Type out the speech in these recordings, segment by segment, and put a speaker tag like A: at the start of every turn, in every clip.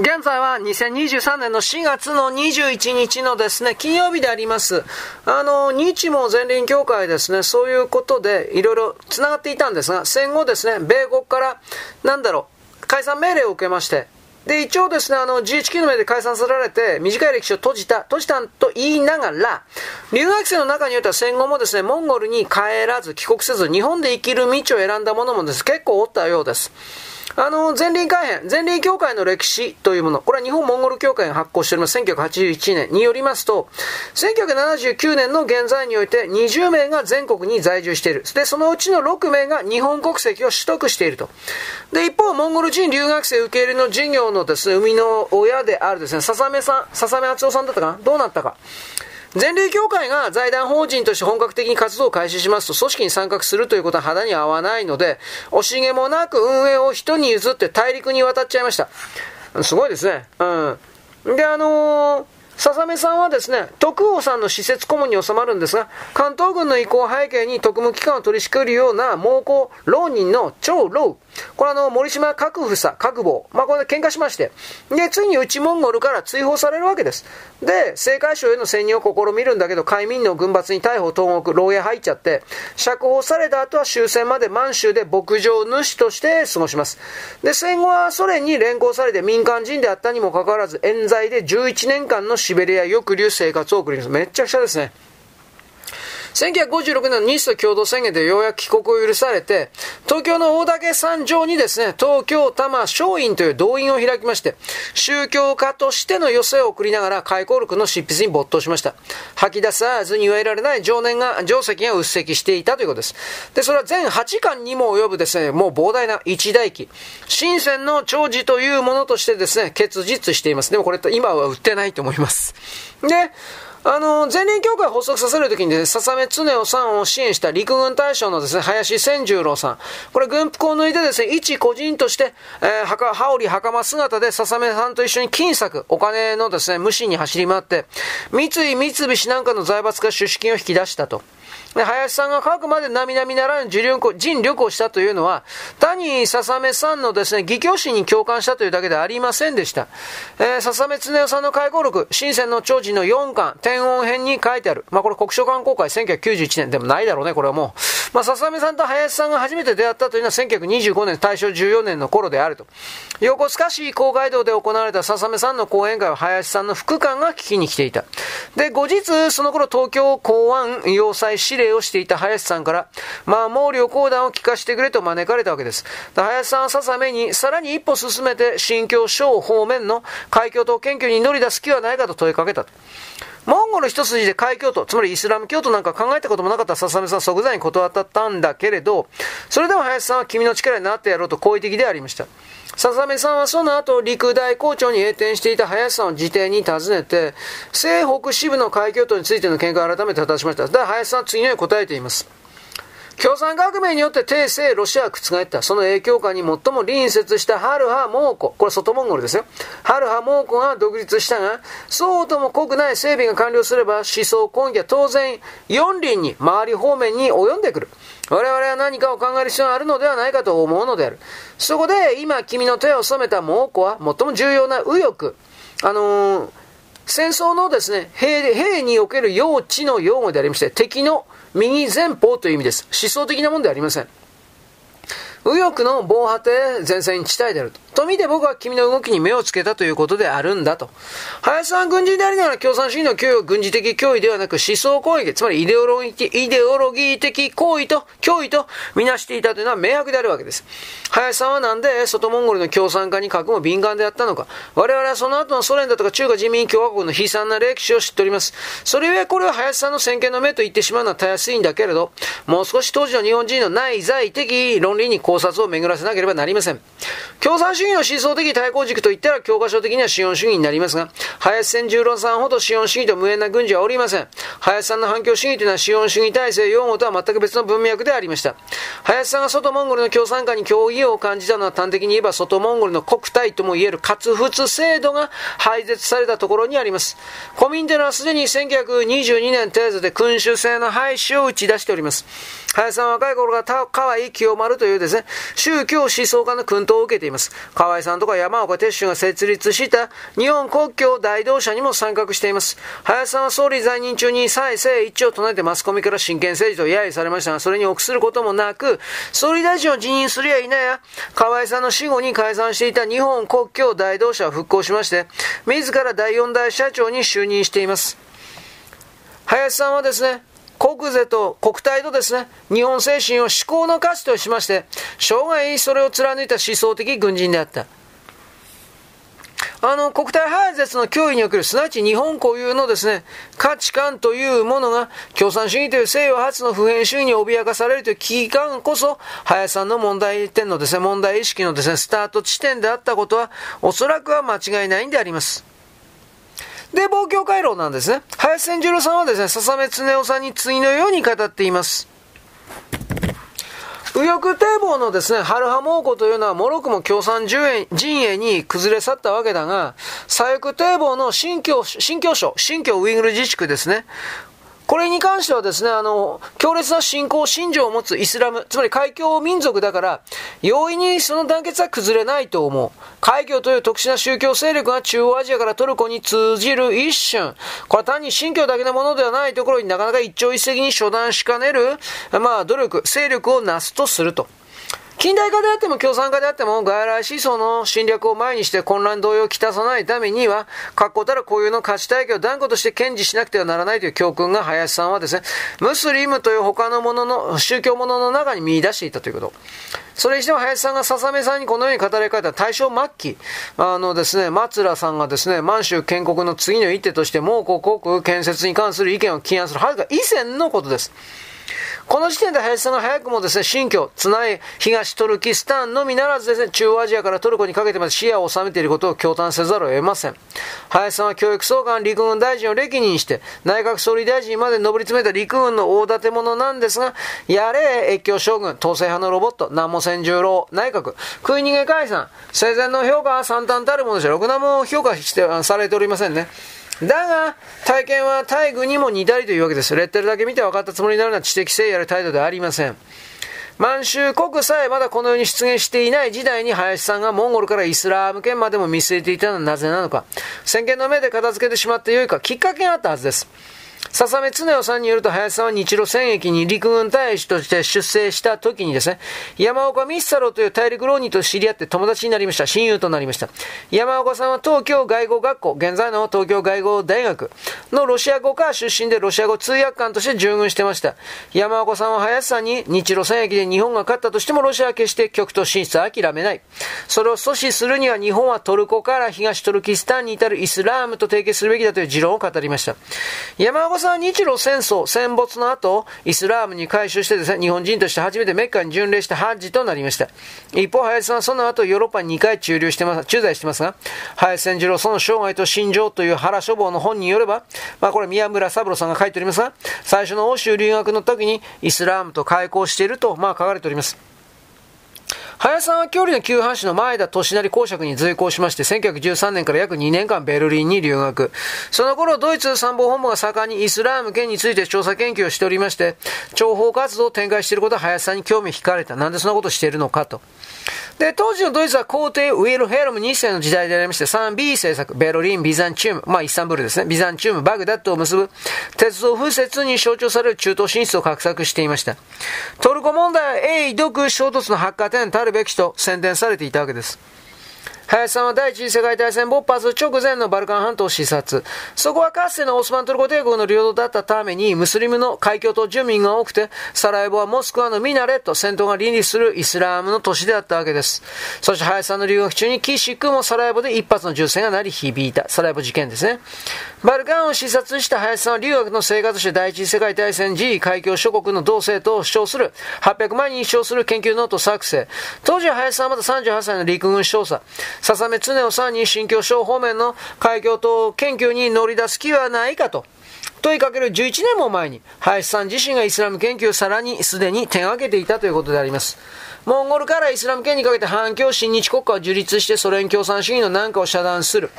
A: 現在は2023年の4月の21日のですね、金曜日であります。あの、日も前輪協会ですね、そういうことでいろいろ繋がっていたんですが、戦後ですね、米国から、なんだろう、解散命令を受けまして、で、一応ですね、あの、GHQ の目で解散されられて、短い歴史を閉じた、閉じたと言いながら、留学生の中によっては戦後もですね、モンゴルに帰らず、帰国せず、日本で生きる道を選んだ者もです、結構おったようです。あの、前輪改編、前輪協会の歴史というもの、これは日本モンゴル協会が発行しております1981年によりますと、1979年の現在において20名が全国に在住している。で、そのうちの6名が日本国籍を取得していると。で、一方、モンゴル人留学生受け入れの事業のですね、生みの親であるですね、笹目さん、笹目敦夫さんだったかな？どうなったか？全霊協会が財団法人として本格的に活動を開始しますと、組織に参画するということは肌に合わないので、惜しげもなく運営を人に譲って大陸に渡っちゃいました。すごいですね。うん。で、あのーささめさんはですね、徳王さんの施設顧問に収まるんですが、関東軍の意向を背景に特務機関を取り仕切るような猛攻浪人の超老。これあの、森島各房、各房。まあ、これで喧嘩しまして。で、ついに内モンゴルから追放されるわけです。で、青海省への潜入を試みるんだけど、海民の軍閥に逮捕、投獄、牢屋入っちゃって、釈放された後は終戦まで満州で牧場主として過ごします。で、戦後はソ連に連行されて民間人であったにもかかわらず、冤罪で11年間のシベリア抑留生活を送ります。めっちゃくちゃですね。1956年の日ソ共同宣言でようやく帰国を許されて、東京の大竹山上にですね、東京多摩松院という動員を開きまして、宗教家としての余生を送りながら開口録の執筆に没頭しました。吐き出さずに言えられない情念が、定石がうっせきしていたということです。で、それは全8巻にも及ぶですね、もう膨大な一代記、新鮮の長寿というものとしてですね、結実しています。でもこれ今は売ってないと思います。で、あの、前輪協会を発足させるときにですね、笹目恒夫さんを支援した陸軍大将のですね、林千十郎さん。これ軍服を抜いてですね、一個人として、えー、はか、羽織袴姿で笹目さんと一緒に金策、お金のですね、無心に走り回って、三井三菱なんかの財閥が出資金を引き出したと。で、林さんが書くまで並々ならぬ人旅行したというのは、谷笹目さんのですね、義教心に共感したというだけではありませんでした。えー、笹目恒夫さんの開口録、新鮮の長寿の4巻、天音編に書いてある。まあ、これ国書館公開1991年でもないだろうね、これはもう。まあ、笹目さんと林さんが初めて出会ったというのは1925年、大正14年の頃であると。横須賀市公会堂で行われた笹目さんの講演会は林さんの副官が聞きに来ていた。で、後日、その頃東京公安要塞司令礼をしていた林さんから、まあ、毛量講談を聞かせてくれと招かれたわけです。林さんは笹目にさらに一歩進めて新疆省方面の海峡と研究に乗り出す気はないかと問いかけたと。モンゴル一筋で海峡都、つまりイスラム教徒なんか考えたこともなかった笹目さん即座に断ったんだけれど、それでも林さんは君の力になってやろうと好意的でありました。笹目さんはその後、陸大校長に栄転していた林さんを自邸に訪ねて、西北支部の海峡都についての見解を改めて果たしました。だ林さんは次のように答えています。共産革命によって帝政ロシアは覆った。その影響下に最も隣接したハルハ・モーコ。これ外モンゴルですよ。ハルハ・モーコが独立したが、そうとも濃くない整備が完了すれば思想根拠は当然四輪に周り方面に及んでくる。我々は何かを考える必要があるのではないかと思うのである。そこで今君の手を染めた猛虎は最も重要な右翼。あのー戦争のですね、兵兵における用地の用語でありまして、敵の右前方という意味です。思想的なものではありません。右翼の防波堤前線地帯であると。と見て僕は君の動きに目をつけたということであるんだと。林さん軍人でありながら共産主義の脅威を軍事的脅威ではなく思想攻撃、つまりイデオロギイデオロギー的行為と脅威とみなしていたというのは明白であるわけです。林さんはなんで外モンゴルの共産化に核も敏感であったのか。我々はその後のソ連だとか中華人民共和国の悲惨な歴史を知っております。それゆえこれは林さんの先見の目と言ってしまうのはたやすいんだけれど、もう少し当時の日本人の内在的論理に考察を巡らせなければなりません。共産主義の思想的対抗軸といったら教科書的には資本主義になりますが、林千十郎さんほど資本主義と無縁な軍事はおりません。林さんの反共主義というのは資本主義体制用語とは全く別の文脈でありました。林さんが外モンゴルの共産化に脅威を感じたのは端的に言えば外モンゴルの国体とも言える活仏制度が廃絶されたところにあります。コミンテナはすでに1922年程度で君主制の廃止を打ち出しております。林さんは若い頃から河合清丸というですね、宗教思想家の訓導を受けています。河合さんとか山岡鉄舟が設立した日本国境大同社にも参画しています。林さんは総理在任中に再生一致を唱えてマスコミから真剣政治と揶揄されましたが、それに臆することもなく、総理大臣を辞任するやいなや、河合さんの死後に解散していた日本国境大同社を復興しまして、自ら第4代社長に就任しています。林さんはですね、国税と国体とですね、日本精神を思考の価値としまして、生涯それを貫いた思想的軍人であった。あの、国体廃絶の脅威における、すなわち日本固有のですね、価値観というものが、共産主義という西洋発の普遍主義に脅かされるという危機感こそ、林さんの問題点のですね、問題意識のですね、スタート地点であったことは、おそらくは間違いないんであります。で、望郷回廊なんですね。林千十郎さんはですね、笹目恒夫さんに次のように語っています。右翼堤防のですね、春葉猛虎というのは、もろくも共産陣営に崩れ去ったわけだが、左翼堤防の新疆、新疆省、新疆ウイグル自治区ですね。これに関してはですね、あの、強烈な信仰、信条を持つイスラム、つまり海峡民族だから、容易にその団結は崩れないと思う。海峡という特殊な宗教勢力が中央アジアからトルコに通じる一瞬。これは単に信教だけのものではないところになかなか一朝一夕に初断しかねる、まあ、努力、勢力をなすとすると。近代化であっても共産化であっても外来思想の侵略を前にして混乱動揺をきたさないためには、確固たる固有の価値体系を断固として堅持しなくてはならないという教訓が林さんはですね、ムスリムという他のものの、宗教ものの中に見出していたということ。それにしても林さんが笹目さんにこのように語りかえた大正末期、あのですね、松浦さんがですね、満州建国の次の一手として蒙古国建設に関する意見を起案するはるか以前のことです。この時点で林さんが早くもですね、新疆、つない東トルキスタンのみならずですね、中央アジアからトルコにかけてまで視野を収めていることを驚嘆せざるを得ません。林さんは教育総監陸軍大臣を歴任して、内閣総理大臣まで上り詰めた陸軍の大立者なんですが、やれ、越境将軍、統制派のロボット、南も千十郎、内閣、食い逃げ解散、生前の評価は惨憺たるものでしょ。ろくなも評価して、されておりませんね。だが、体験は大愚にも似たりというわけです。レッテルだけ見て分かったつもりになるのは知的性やる態度ではありません。満州国さえまだこの世に出現していない時代に林さんがモンゴルからイスラーム圏までも見据えていたのはなぜなのか。先見の目で片付けてしまってよいか、きっかけがあったはずです。笹目恒夫さんによると、林さんは日露戦役に陸軍大使として出征した時にですね、山岡光太郎という大陸浪人と知り合って友達になりました。親友となりました。山岡さんは東京外語学校、現在の東京外語大学のロシア語科出身でロシア語通訳官として従軍してました。山岡さんは林さんに日露戦役で日本が勝ったとしてもロシアは決して極東進出は諦めない。それを阻止するには日本はトルコから東トルキスタンに至るイスラームと提携するべきだという持論を語りました。山岡さんは日露戦争、戦没の後、イスラームに改宗してですね、日本人として初めてメッカに巡礼したハッジとなりました。一方、林さんはその後ヨーロッパに2回駐留してます、駐在してますが、林千次郎その生涯と心情という原書房の本によれば、まあこれ宮村三郎さんが書いておりますが、最初の欧州留学の時にイスラームと開校していると、まあ書かれております。林さんは郷里の旧藩主の前田利成公爵に随行しまして、1913年から約2年間ベルリンに留学。その頃、ドイツ参謀本部が盛んにイスラーム圏について調査研究をしておりまして、諜報活動を展開していることは林さんに興味惹かれた。なんでそんなことしているのかと。で、当時のドイツは皇帝ウィルヘルム2世の時代でありまして、3B 政策、ベルリン、ビザンチューム、まあイスタンブールですね、ビザンチューム、バグダッドを結ぶ鉄道敷設に象徴される中東進出を画策していました。トルコ問題は鋭意毒衝突の発火点たるべきと宣伝されていたわけです。林さんは第一次世界大戦勃発直前のバルカン半島を視察。そこはかつてのオスマントルコ帝国の領土だったために、ムスリムの回教徒住民が多くて、サラエボはモスクワのミナレット、尖塔が林立するイスラームの都市であったわけです。そして林さんの留学中に、奇しくもサラエボで一発の銃声が鳴り響いた。サラエボ事件ですね。バルカンを視察した林さんは留学の成果として第一次世界大戦時、回教諸国の動静と主張する、800万人主張する研究ノート作成。当時林さんはまだ38歳の陸軍少佐。笹目恒雄さんに新疆省方面の回教徒研究に乗り出す気はないかと。問いかける11年も前に、林さん自身がイスラム研究をさらにすでに手がけていたということであります。モンゴルからイスラム圏にかけて反共親日国家を樹立してソ連共産主義の南下を遮断する。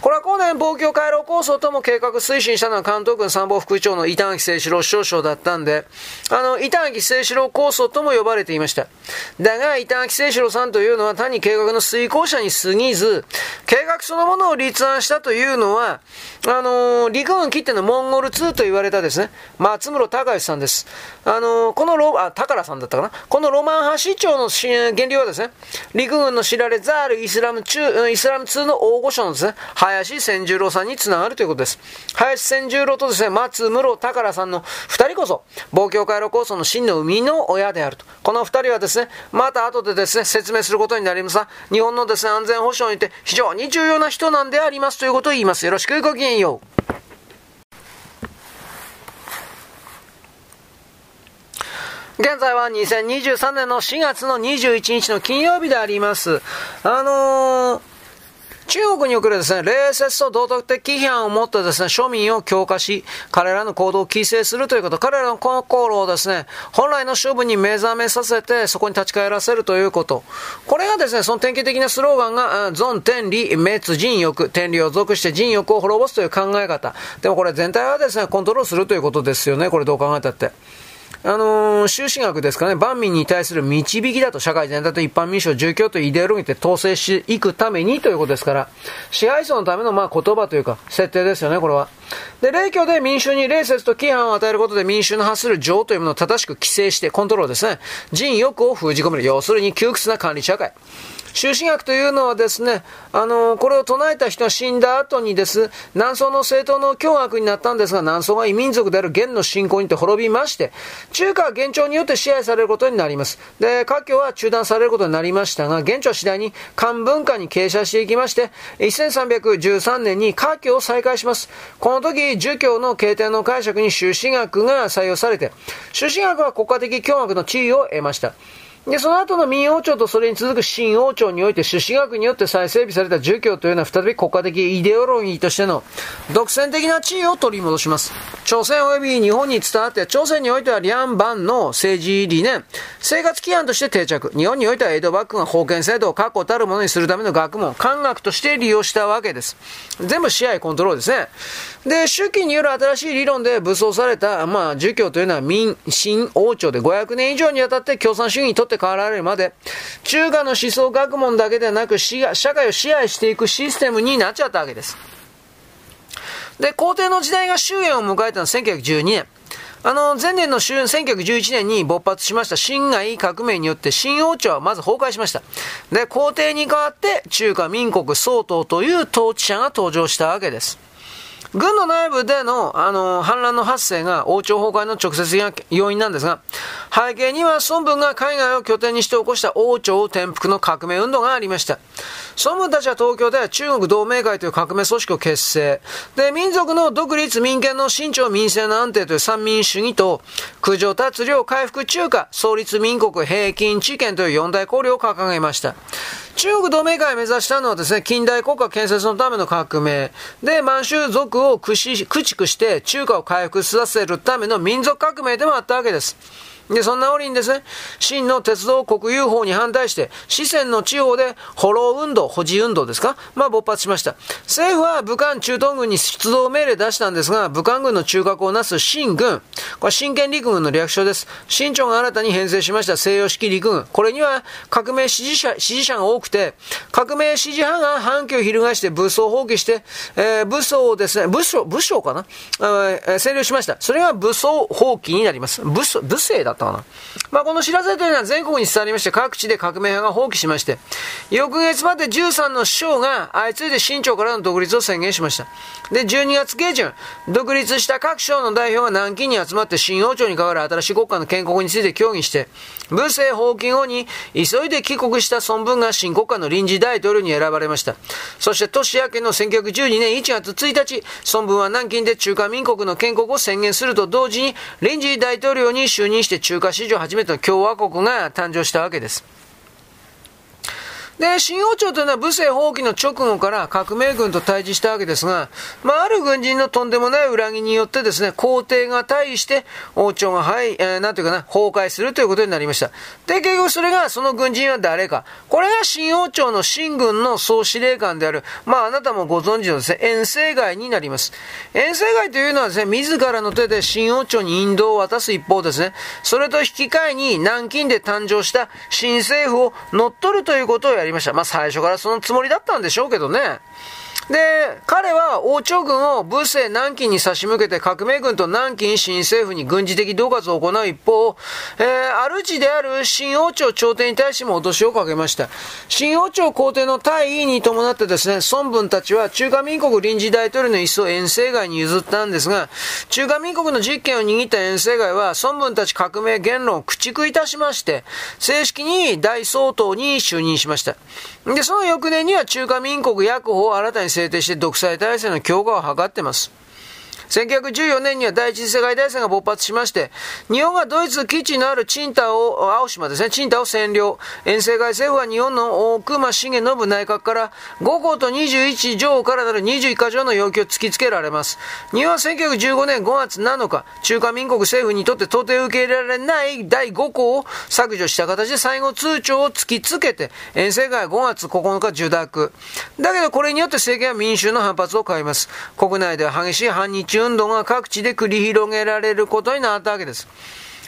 A: これは後年防共回廊構想とも計画推進したのは関東軍参謀副長の板垣征四郎少将だったんで、あの、板垣清志郎構想とも呼ばれていました。だが、板垣清志郎さんというのは単に計画の遂行者に過ぎず、計画そのものを立案したというのは、あのー、陸軍切ってのモンゴル2と言われたですね、松室隆義さんです。あのー、このロ、あ、宝さんだったかなこのロマン派市長の原理はですね、陸軍の知られザールイスラム中、イスラム2の大御所のですね、林千十郎さんにつながるということです。林千十郎とですね、松室宝さんの二人こそ、防共回路構想の真の生みの親であると。この二人はですね、また後でですね、説明することになりますが、日本のですね、安全保障にて非常に重要な人なんでありますということを言います。よろしくごきげんよ。現在は2023年の4月の21日の金曜日であります。あのー、中国におけるですね、礼節と道徳的批判を持ってですね、庶民を強化し、彼らの行動を規制するということ、彼らの心をですね、本来の勝負に目覚めさせて、そこに立ち返らせるということ。これがですね、その典型的なスローガンが、存天理、滅人欲、天理を属して人欲を滅ぼすという考え方。でもこれ全体はですね、コントロールするということですよね、これどう考えたって。あのー、修士学ですかね、万民に対する導きだと、社会全体と一般民主を住居とイデオロギーで統制していくためにということですから、支配層のためのまあ言葉というか、設定ですよね、これは。で、霊教で民衆に礼節と規範を与えることで民衆の発する情というものを正しく規制して、コントロールですね。人欲を封じ込める。要するに窮屈な管理社会。終止学というのはですね、あの、これを唱えた人が死んだ後にです、南宋の政党の凶悪になったんですが、南宋が異民族である元の信仰にて滅びまして、中華は元朝によって支配されることになります。で、華僑は中断されることになりましたが、元朝は次第に漢文化に傾斜していきまして、1313年に華僑を再開します。このその時、儒教の経典の解釈に終止学が採用されて、終止学は国家的凶悪の地位を得ました。で、その後の民王朝とそれに続く新王朝において、朱子学によって再整備された儒教というのは再び国家的イデオロギーとしての独占的な地位を取り戻します。朝鮮及び日本に伝わって、朝鮮においては両番の政治理念、生活規範として定着。日本においては江戸幕府が封建制度を確固たるものにするための学問、漢学として利用したわけです。全部支配コントロールですね。で、周期による新しい理論で武装された、まあ、儒教というのは民、新王朝で500年以上にわたって共産主義にとって変わられるまで、中華の思想学問だけでなく、社会を支配していくシステムになっちゃったわけです。で、皇帝の時代が終焉を迎えたのは1912年。あの、前年の春、1911年に勃発しました辛亥革命によって新王朝はまず崩壊しました。で、皇帝に代わって中華民国総統という統治者が登場したわけです。軍の内部での、あの、反乱の発生が王朝崩壊の直接的な要因なんですが、背景には孫文が海外を拠点にして起こした王朝転覆の革命運動がありました。孫文たちは東京では中国同盟会という革命組織を結成。で、民族の独立民権の新朝民政の安定という三民主義と、空上達量回復中華、創立民国平均知見という四大考慮を掲げました。中国同盟会を目指したのはですね、近代国家建設のための革命。で、満州族を駆逐して中華を回復させるための民族革命でもあったわけです。で、そんな折にですね、真の鉄道国有法に反対して、四川の地方で、保老運動、保持運動ですか？まあ、勃発しました。政府は武漢駐屯軍に出動命令出したんですが、武漢軍の中核をなす新軍、これ新建陸軍の略称です。新朝が新たに編成しました西洋式陸軍。これには革命支持者、支持者が多くて、革命支持派が反旗を翻して武装放棄して、えー、武装をですね、武将、武将かな、えー、占領しました。それが武装放棄になります。武装、武政だったかな。まあ、この知らせというのは全国に伝わりまして、各地で革命派が放棄しまして、翌月まで13の首相が相次いで清朝からの独立を宣言しました。で、12月下旬、独立した各省の代表が南京に集まって新王朝に代わる新しい国家の建国について協議して、文政放棄後に急いで帰国した孫文が新国家の臨時大統領に選ばれました。そして年明けの1912年1月1日、孫文は南京で中華民国の建国を宣言すると同時に臨時大統領に就任して中華史上初めての共和国が誕生したわけです。で、新王朝というのは武政放棄の直後から革命軍と対峙したわけですが、まあ、ある軍人のとんでもない裏切りによってですね、皇帝が対して王朝が、はい、えー、なんていうかな、崩壊するということになりました。で、結局それが、その軍人は誰か。これが新王朝の新軍の総司令官である、まあ、あなたもご存知のですね、遠征外になります。遠征外というのはですね、自らの手で新王朝に引導を渡す一方ですね、それと引き換えに南京で誕生した新政府を乗っ取るということをやりました。まあ、最初からそのつもりだったんでしょうけどね。で、彼は王朝軍を武政南京に差し向けて革命軍と南京新政府に軍事的恫喝を行う一方、えー、主である新王朝朝廷に対しても脅しをかけました。新王朝皇帝の大位に伴ってですね、孫文たちは中華民国臨時大統領の一層遠征外に譲ったんですが、中華民国の実権を握った遠征外は孫文たち革命言論を駆逐いたしまして、正式に大総統に就任しました。で、その翌年には中華民国薬法を新たに制定して独裁体制の強化を図っています。1914年には第一次世界大戦が勃発しまして、日本がドイツ基地のあるチンタを、青島ですね、チンタを占領。遠征外政府は日本の大隈重信内閣から5項と21条からなる21か条の要求を突きつけられます。日本は1915年5月7日、中華民国政府にとって到底受け入れられない第5項を削除した形で最後通帳を突きつけて、遠征外5月9日受諾。だけどこれによって政権は民衆の反発を買います。国内では激しい反日運動が各地で繰り広げられることになったわけです。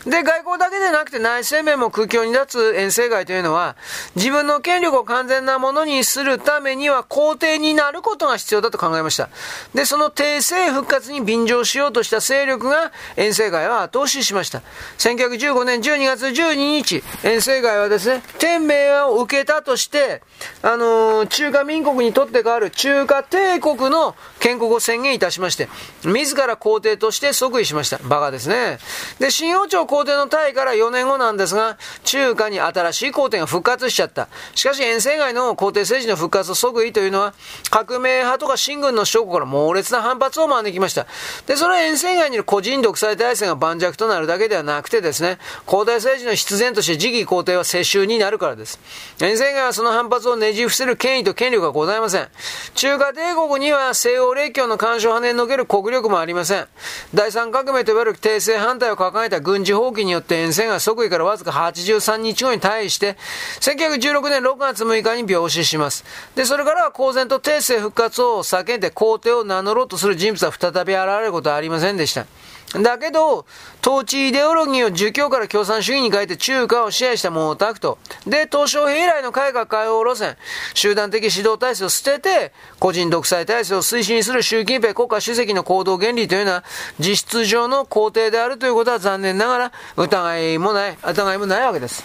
A: で、外交だけでなくて内政面も空境に立つ遠征外というのは、自分の権力を完全なものにするためには皇帝になることが必要だと考えました。で、その帝政復活に便乗しようとした勢力が遠征外は後押ししました。1915年12月12日、遠征外はですね、天命を受けたとして、あのー、中華民国にとって変わる中華帝国の建国を宣言いたしまして、自ら皇帝として即位しました。バカですね。で、新王朝皇帝の退から4年後なんですが、中華に新しい皇帝が復活しちゃった。しかし、遠征外の皇帝政治の復活即位というのは、革命派とか新軍の諸国から猛烈な反発を招きました。で、それは遠征外にいる個人独裁体制が盤石となるだけではなくてですね、皇帝政治の必然として次期皇帝は世襲になるからです。遠征外はその反発をねじ伏せる権威と権力がございません。中華帝国には西欧列強の干渉派にのける国力もありません。第三革命と呼ばれる帝政反対を抱えた軍事放棄によって沿線が即位からわずか83日後に対して、1916年6月6日に病死します。で、それからは公然と帝政復活を叫んで皇帝を名乗ろうとする人物は再び現れることはありませんでした。だけど、統治イデオロギーを儒教から共産主義に変えて中華を支配した毛沢東。で、東小平以来の改革開放路線、集団的指導体制を捨てて、個人独裁体制を推進する習近平国家主席の行動原理というのは、実質上の皇帝であるということは残念ながら疑いもない、疑いもないわけです。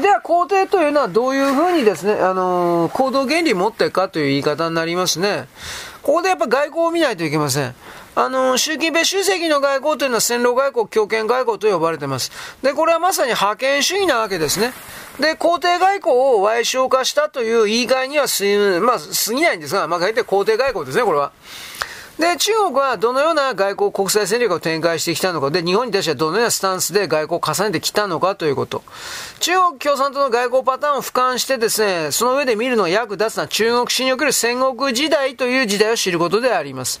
A: では、皇帝というのはどういうふうにですね、あのー、行動原理を持っていくかという言い方になりますね。ここでやっぱ外交を見ないといけません。あの、習近平主席の外交というのは戦狼外交、強権外交と呼ばれてます。で、これはまさに覇権主義なわけですね。で、皇帝外交を歪償化したという言い換えにはす、まあ、過ぎないんですが、まあ、大体皇帝外交ですね、これは。で、中国はどのような外交国際戦略を展開してきたのか、で、日本に対してはどのようなスタンスで外交を重ねてきたのかということ。中国共産党の外交パターンを俯瞰してですね、その上で見るのが役立つのは中国史における戦国時代という時代を知ることであります。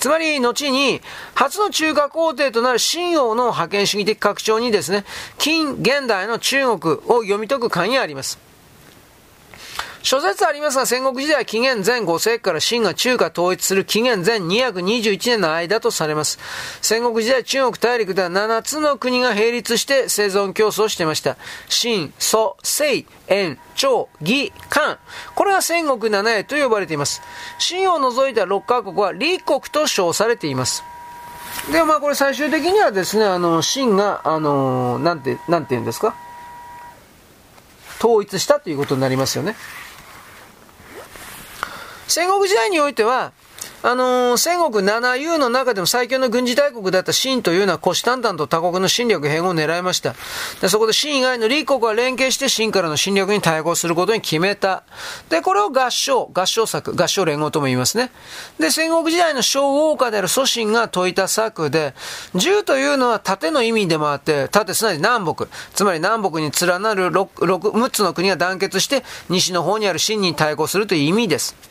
A: つまり、後に、初の中華皇帝となる新王の覇権主義的拡張にですね、近現代の中国を読み解く鍵があります。諸説ありますが、戦国時代は紀元前5世紀から秦が中華統一する紀元前221年の間とされます。戦国時代中国大陸では7つの国が並立して生存競争していました。秦、蘇、清、燕、趙、義、漢。これは戦国七重と呼ばれています。秦を除いた6カ国は李国と称されています。で、まあこれ最終的にはですね、あの、秦が、あの、なんて、なんて言うんですか？統一したということになりますよね。戦国時代においては、あのー、戦国七雄の中でも最強の軍事大国だった秦というのは虎視眈々と他国の侵略併合を狙いました。でそこで秦以外の李国は連携して秦からの侵略に対抗することに決めた。で、これを合唱、合唱策、合唱連合とも言いますね。で、戦国時代の小王家である祖神が説いた策で、銃というのは盾の意味でもあって、盾すなわち南北、つまり南北に連なる 6, 6, 6つの国が団結して、西の方にある秦に対抗するという意味です。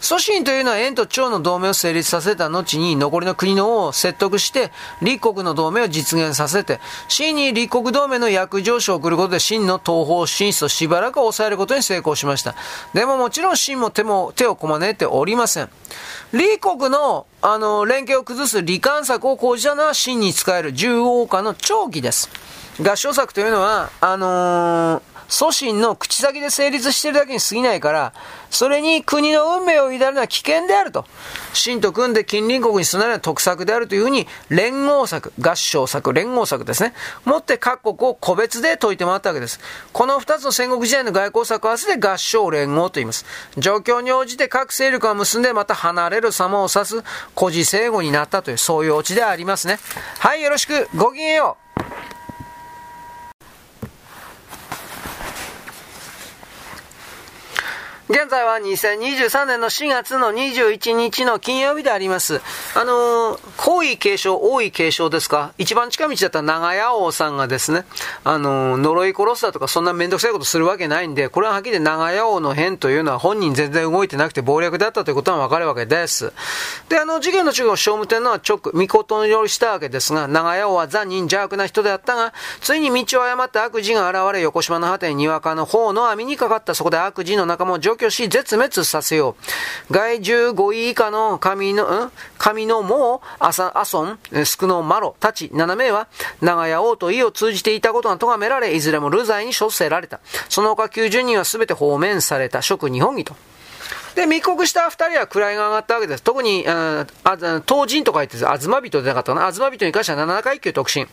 A: 祖神というのは円と趙の同盟を成立させた後に残りの国の王を説得して立国の同盟を実現させて秦に立国同盟の約定書を送ることで秦の東方進出をしばらく抑えることに成功しました。でももちろん秦も手も手をこまねておりません。李国のあの連携を崩す離間策を講じたのは秦に使える重王家の長期です。合唱策というのは、あのー祖神の口先で成立しているだけに過ぎないから、それに国の運命を委ねるのは危険であると。秦と組んで近隣国に備えるのは得策であるというふうに、連合策、合唱策、連合策ですね。もって各国を個別で解いてもらったわけです。この二つの戦国時代の外交策を合わせて合唱連合と言います。状況に応じて各勢力が結んでまた離れる様を指す孤児生語になったという、そういうオチでありますね。はい、よろしく。ごきげんよう。現在は2023年の4月の21日の金曜日であります。あのー、濃い継承、多い継承ですか？一番近道だった長屋王さんがですね、あのー、呪い殺したとかそんなめんどくさいことするわけないんで、これははっきり長屋王の変というのは本人全然動いてなくて謀略だったということはわかるわけです。で、あの、事件の中国聖武天皇は直、御事によりしたわけですが、長屋王は残忍邪悪な人であったが、ついに道を誤って悪事が現れ、横島の果てににわかの方の網にかかった。そこで悪事の仲間を除去し、絶滅させよう。害獣5位以下の神の、ん？神のもう、アサ、アソン、スクノマロ、たち7名は、長屋王と意を通じていたことが咎められ、いずれも流罪に処せられた。その他90人は全て放免された。職日本義と。で、密告した二人は位が上がったわけです。特に、あ東人と書いて、あずま人でなかったかな。あずま人に関しては七階級特進。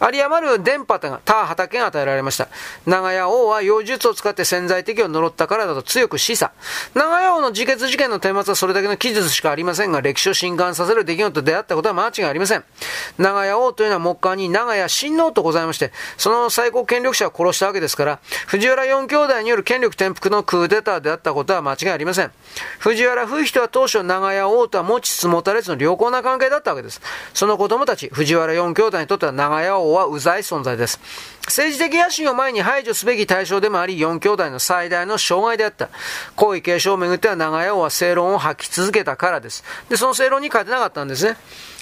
A: 有り余る電波が、他畑が与えられました。長屋王は妖術を使って潜在的を呪ったからだと強く示唆。長屋王の自決事件の顛末はそれだけの記述しかありませんが、歴史を震撼させる出来事と出会ったことは間違いありません。長屋王というのは木下に長屋親王とございまして、その最高権力者を殺したわけですから、藤原四兄弟による権力転覆のクーデターであったことは間違いありません。藤原冬人は当初長屋王とは持ちつ持たれつの良好な関係だったわけです。その子供たち、藤原四兄弟にとっては長屋王はうざい存在です。政治的野心を前に排除すべき対象でもあり、四兄弟の最大の障害であった。皇位継承をめぐっては長屋王は正論を吐き続けたからです。で、その正論に勝てなかったんですね。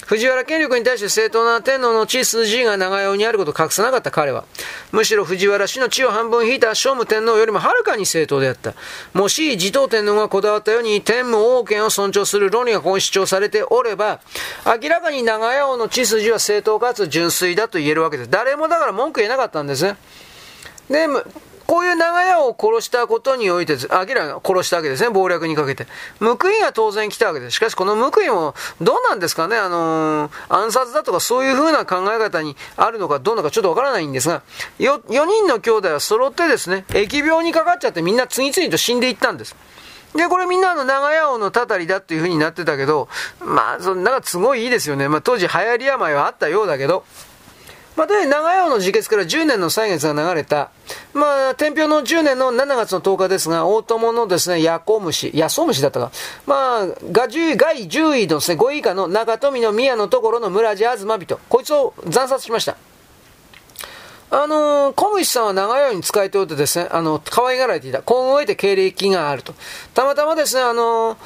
A: 藤原権力に対して正当な天皇の血筋が長屋にあることを隠さなかった彼は、むしろ藤原氏の血を半分引いた聖武天皇よりもはるかに正当であった。もし持統天皇がこだわったように天武王権を尊重する論理がここに主張されておれば、明らかに長屋王の血筋は正当かつ純粋だと言えるわけです。誰もだから文句言えなかったんですね。で、こういう長屋を殺したことにおいて、明らかに殺したわけですね、謀略にかけて。報いが当然来たわけです。しかしこの報いも、どうなんですかね、あのー、暗殺だとかそういう風な考え方にあるのかどうなのかちょっとわからないんですが、4, 4人の兄弟は揃ってですね、疫病にかかっちゃってみんな次々と死んでいったんです。で、これみんなの長屋王のたたりだっていう風になってたけど、まあ、そなんかすごいいいですよね。まあ当時流行り病はあったようだけど、まあ、で、長屋の自決から10年の歳月が流れた、まあ、天平の10年の7月の10日ですが、大友のですね、ヤコムシ、ヤソムシだったか。まあ、が10外10位のですね、5位以下の中富の宮のところの村地東人、こいつを惨殺しました。あのー、小虫さんは長屋に使えておいてですね、あの、可愛がられていた。今後を得て経歴があると。たまたまですね、あのー、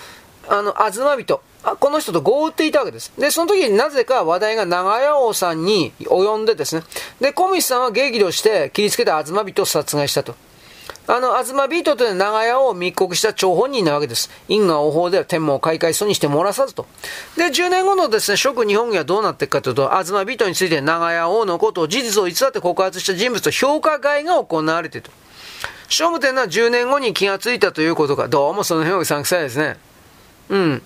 A: あの、東人、この人と合っていたわけです。で、その時になぜか話題が長屋王さんに及んでですね。で、小道さんは芸儀をして切りつけた東人を殺害したと。あの、東人というのは長屋を密告した張本人なわけです。因果応報では天文を開会訴にして漏らさずと。で、10年後のですね、諸日本軍はどうなっていくかというと、東人について長屋王のことを事実を偽って告発した人物と評価外が行われていると。聖武天皇は10年後に気がついたということか、どうもその辺はうさんくさいですね。うん。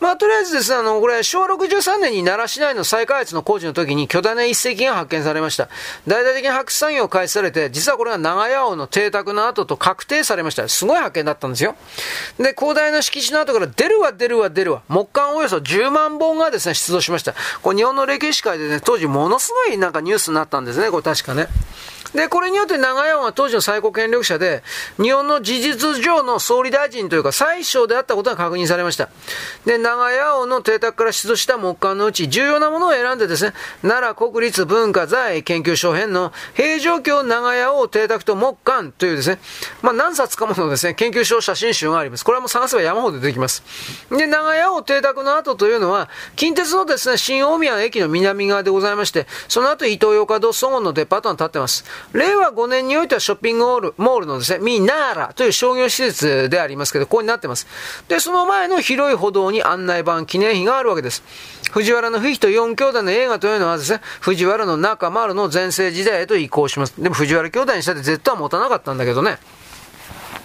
A: まあ、とりあえずですね、あの、これ、昭和63年に奈良市内の再開発の工事の時に巨大な一石が発見されました。大々的に発掘作業を開始されて、実はこれは長屋王の邸宅の跡と確定されました。すごい発見だったんですよ。で、広大な敷地の跡から出るわ出るわ出るわ、木管およそ10万本がですね、出動しました。これ日本の歴史界でね、当時ものすごいなんかニュースになったんですね、これ確かね。で、これによって長屋は当時の最高権力者で、日本の事実上の総理大臣というか最小であったことが確認されました。で、長屋王の邸宅から出土した木簡のうち重要なものを選んでですね、奈良国立文化財研究所編の平城京長屋王邸宅と木簡というですね、まあ何冊かものですね、研究所写真集があります。これはもう探せば山ほど出てきます。で、長屋王邸宅の後というのは、近鉄のですね、新大宮駅の南側でございまして、その後伊東洋華堂総合のデパートが建ってます。令和5年においてはショッピングモールモールのですね、ミナーラという商業施設でありますけど、ここになってます。で、その前の広い歩道に案内板記念碑があるわけです。藤原のヒと4兄弟の映画というのはですね、藤原の中丸の前世時代へと移行します。でも藤原兄弟にしたって絶対は持たなかったんだけどね。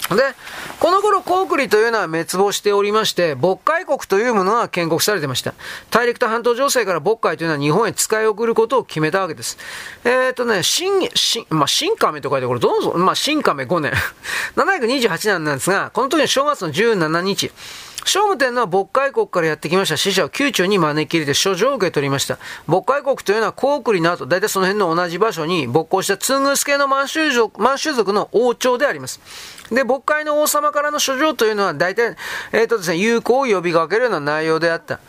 A: で、この頃、コークリというのは滅亡しておりまして、渤海国というものが建国されてました。大陸と半島情勢から渤海というのは日本へ使い送ることを決めたわけです。えっ、ー、とね、新、新、まあ、新亀と書いてこれどうぞ、まあ、新亀5年。728年なんですが、この時の正月の17日、聖武天皇は渤海国からやってきました死者を宮中に招き入れて書状を受け取りました。渤海国というのは高栗の後、大体その辺の同じ場所に勃興した通宮助の満州族満州族の王朝であります。で、渤海の王様からの書状というのは大体、えっ、ー、とですね、友好を呼びかけるような内容であった。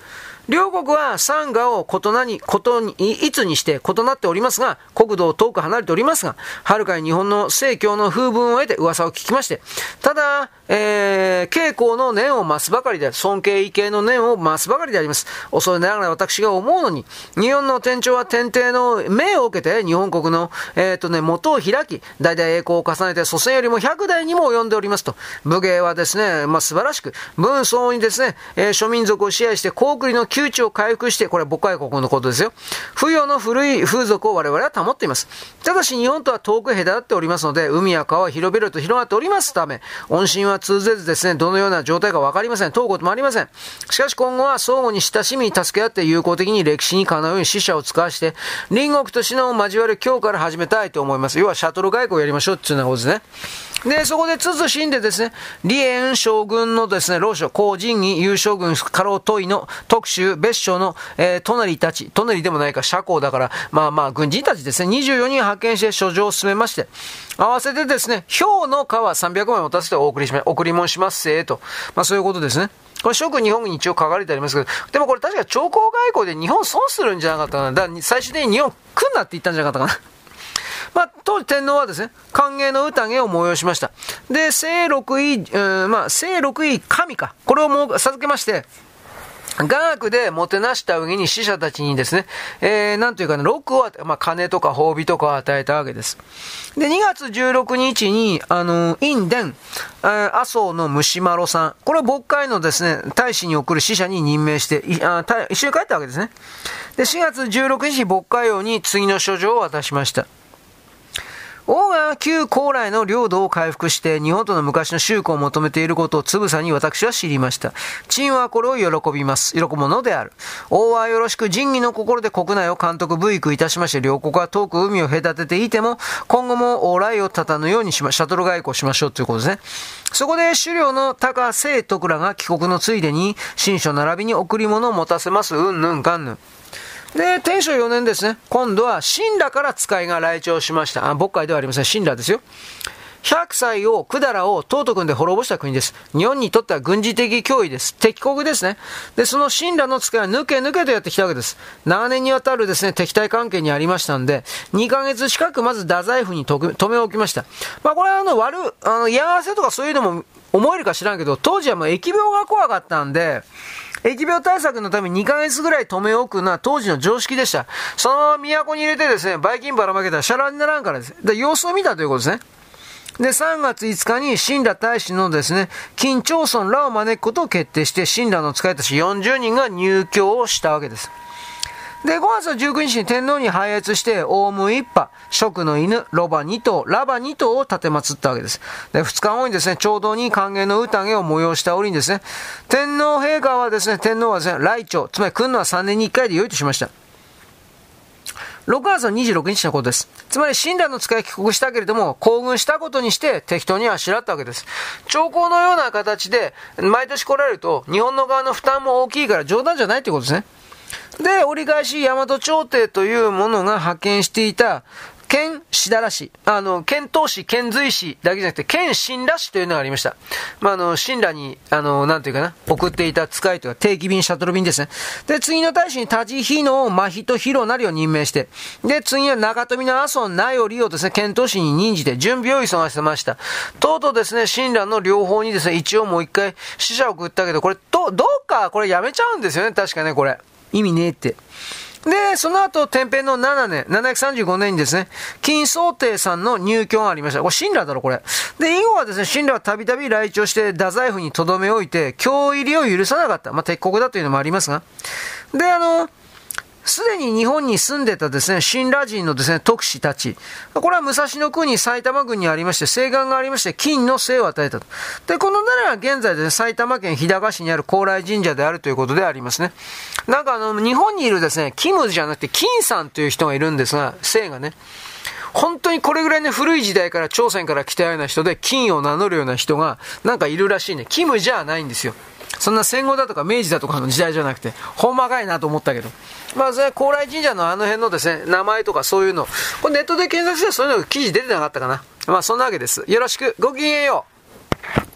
A: 両国は山河を異なに、ことに、いつにして異なっておりますが、国土を遠く離れておりますが、はるかに日本の盛況の風文を得て噂を聞きまして、ただ、えー、傾向の念を増すばかりで。尊敬畏敬の念を増すばかりであります。恐れながら私が思うのに、日本の天朝は天帝の命を受けて、日本国の、えっ、ー、とね、元を開き、代々栄光を重ねて、祖先よりも100代にも及んでおりますと。武芸はですね、まあ、素晴らしく、文相にですね、えー、諸民族を支配して、高栗の窮地を回復して、これ母海国のことですよ。不要の古い風俗を我々は保っています。ただし日本とは遠く隔っておりますので、海や川は広々と広がっておりますため、恩親は通ぜずですね、どのような状態かわかりません。問うこともありません。しかし今後は相互に親しみに、助け合って友好的に歴史にかなうように死者を使わして、隣国と死のを交わる今日から始めたいと思います。要はシャトル外交をやりましょうっていうようなことですね。で、そこで慎んでですね、李延将軍のですね、老将、高人義優将軍家老問いの特集、別所の、えー、隣たち、隣でもないか、社交だから、まあまあ、軍人たちですね、24人派遣して書状を進めまして、合わせてですね、氷の皮300枚を渡せてお送りします、送り物しますせと。まあそういうことですね。これ、諸君日本に一応書かれてありますけど、でもこれ確か長江外交で日本損するんじゃなかったかな。だ最終的に日本来んなって言ったんじゃなかったかな。まあ、当時天皇はですね、歓迎の宴を催しました。で、聖六位、うん、まあ、聖六位神か。これをもう授けまして、雅楽でもてなした上に死者たちにですね、えー、なんというかね、禄を、まあ、金とか褒美とかを与えたわけです。で、2月16日に、あの、印伝、麻生の虫丸さん、これを渤海のですね、大使に送る死者に任命して、あ一緒に帰ったわけですね。で、4月16日、渤海王に次の書状を渡しました。王が旧高麗の領土を回復して日本との昔の宗教を求めていることをつぶさに私は知りました。陳はこれを喜びます。喜ぶものである。王はよろしく仁義の心で国内を監督部育いたしまして、両国は遠く海を隔てていても、今後も往来を立たぬようにしま、シャトル外交しましょうということですね。そこで狩猟の高清徳らが帰国のついでに、新書並びに贈り物を持たせます。うんぬんかんぬん。で、天正4年ですね、今度は神羅から使いが来庁しました。あ、渤海ではありません、神羅ですよ。100歳を、百済を東徳で滅ぼした国です。日本にとっては軍事的脅威です。敵国ですね。で、その神羅の使いは抜け抜けとやってきたわけです。長年にわたるですね、敵対関係にありましたんで、2ヶ月近くまず太宰府に止め置きました。まあこれはあの、悪、あの、嫌がらせとかそういうのも思えるか知らんけど、当時はもう疫病が怖かったんで、疫病対策のために2ヶ月ぐらい止め置くのは当時の常識でした。そのまま都に入れてですね、バイキンばらまけたらシャラにならんからです。で、様子を見たということですね。で、3月5日に神羅大使のですね、金町村らを招くことを決定して、神羅の使いたち40人が入居をしたわけです。で、5月19日に天皇に拝謁して、オウム一派、食の犬、ロバ2頭、ラバ2頭を立て祀ったわけです。で、2日後にですね、ちょうどに歓迎の宴を催した折にですね、天皇陛下はですね、天皇はですね、来庁、つまり来るのは3年に1回で良いとしました。6月の26日のことです。つまり、親鸞の使い帰国したけれども、行軍したことにして適当にあしらったわけです。兆候のような形で、毎年来られると、日本の側の負担も大きいから冗談じゃないってことですね。で、折り返し大和朝廷というものが派遣していた県しだら市、あの、県東市、県随市だけじゃなくて、県新羅市というのがありました。まあ、あの、新羅に、あの、なんていうかな、送っていた使いというか、定期便、シャトル便ですね。で、次の大使に立ち日の真人広なりを任命して、で、次は中富の阿蘇なよりをですね、県東市に任じて準備を急がせました。とうとうですね、新羅の両方にですね、一応もう一回死者を送ったけど、これ、ど、どうか、これやめちゃうんですよね、確かね、これ。意味ねえって。で、その後、天平の7年、735年にですね、金宗帝さんの入居がありました。これ、神羅だろ、これ。で、以後はですね、神羅はたびたび来庁して、太宰府に留め置いて、京入りを許さなかった。まあ、敵国だというのもありますが。で、あの、すでに日本に住んでたですね、新羅人のですね、特使たち。これは武蔵野国埼玉郡にありまして、西岸がありまして、金の生を与えたと。で、この奈良は現在ですね、埼玉県日高市にある高麗神社であるということでありますね。なんかあの、日本にいるですね、キムじゃなくて金さんという人がいるんですが、姓がね。本当にこれぐらいね、古い時代から朝鮮から来たような人で、金を名乗るような人が、なんかいるらしいね。キムじゃないんですよ。そんな戦後だとか明治だとかの時代じゃなくて、ほんまかいなと思ったけど。まあ、それ高麗神社のあの辺のですね、名前とかそういうの、これネットで検索したらそういうの記事出てなかったかな。まあ、そんなわけです。よろしく、ごきげんよう。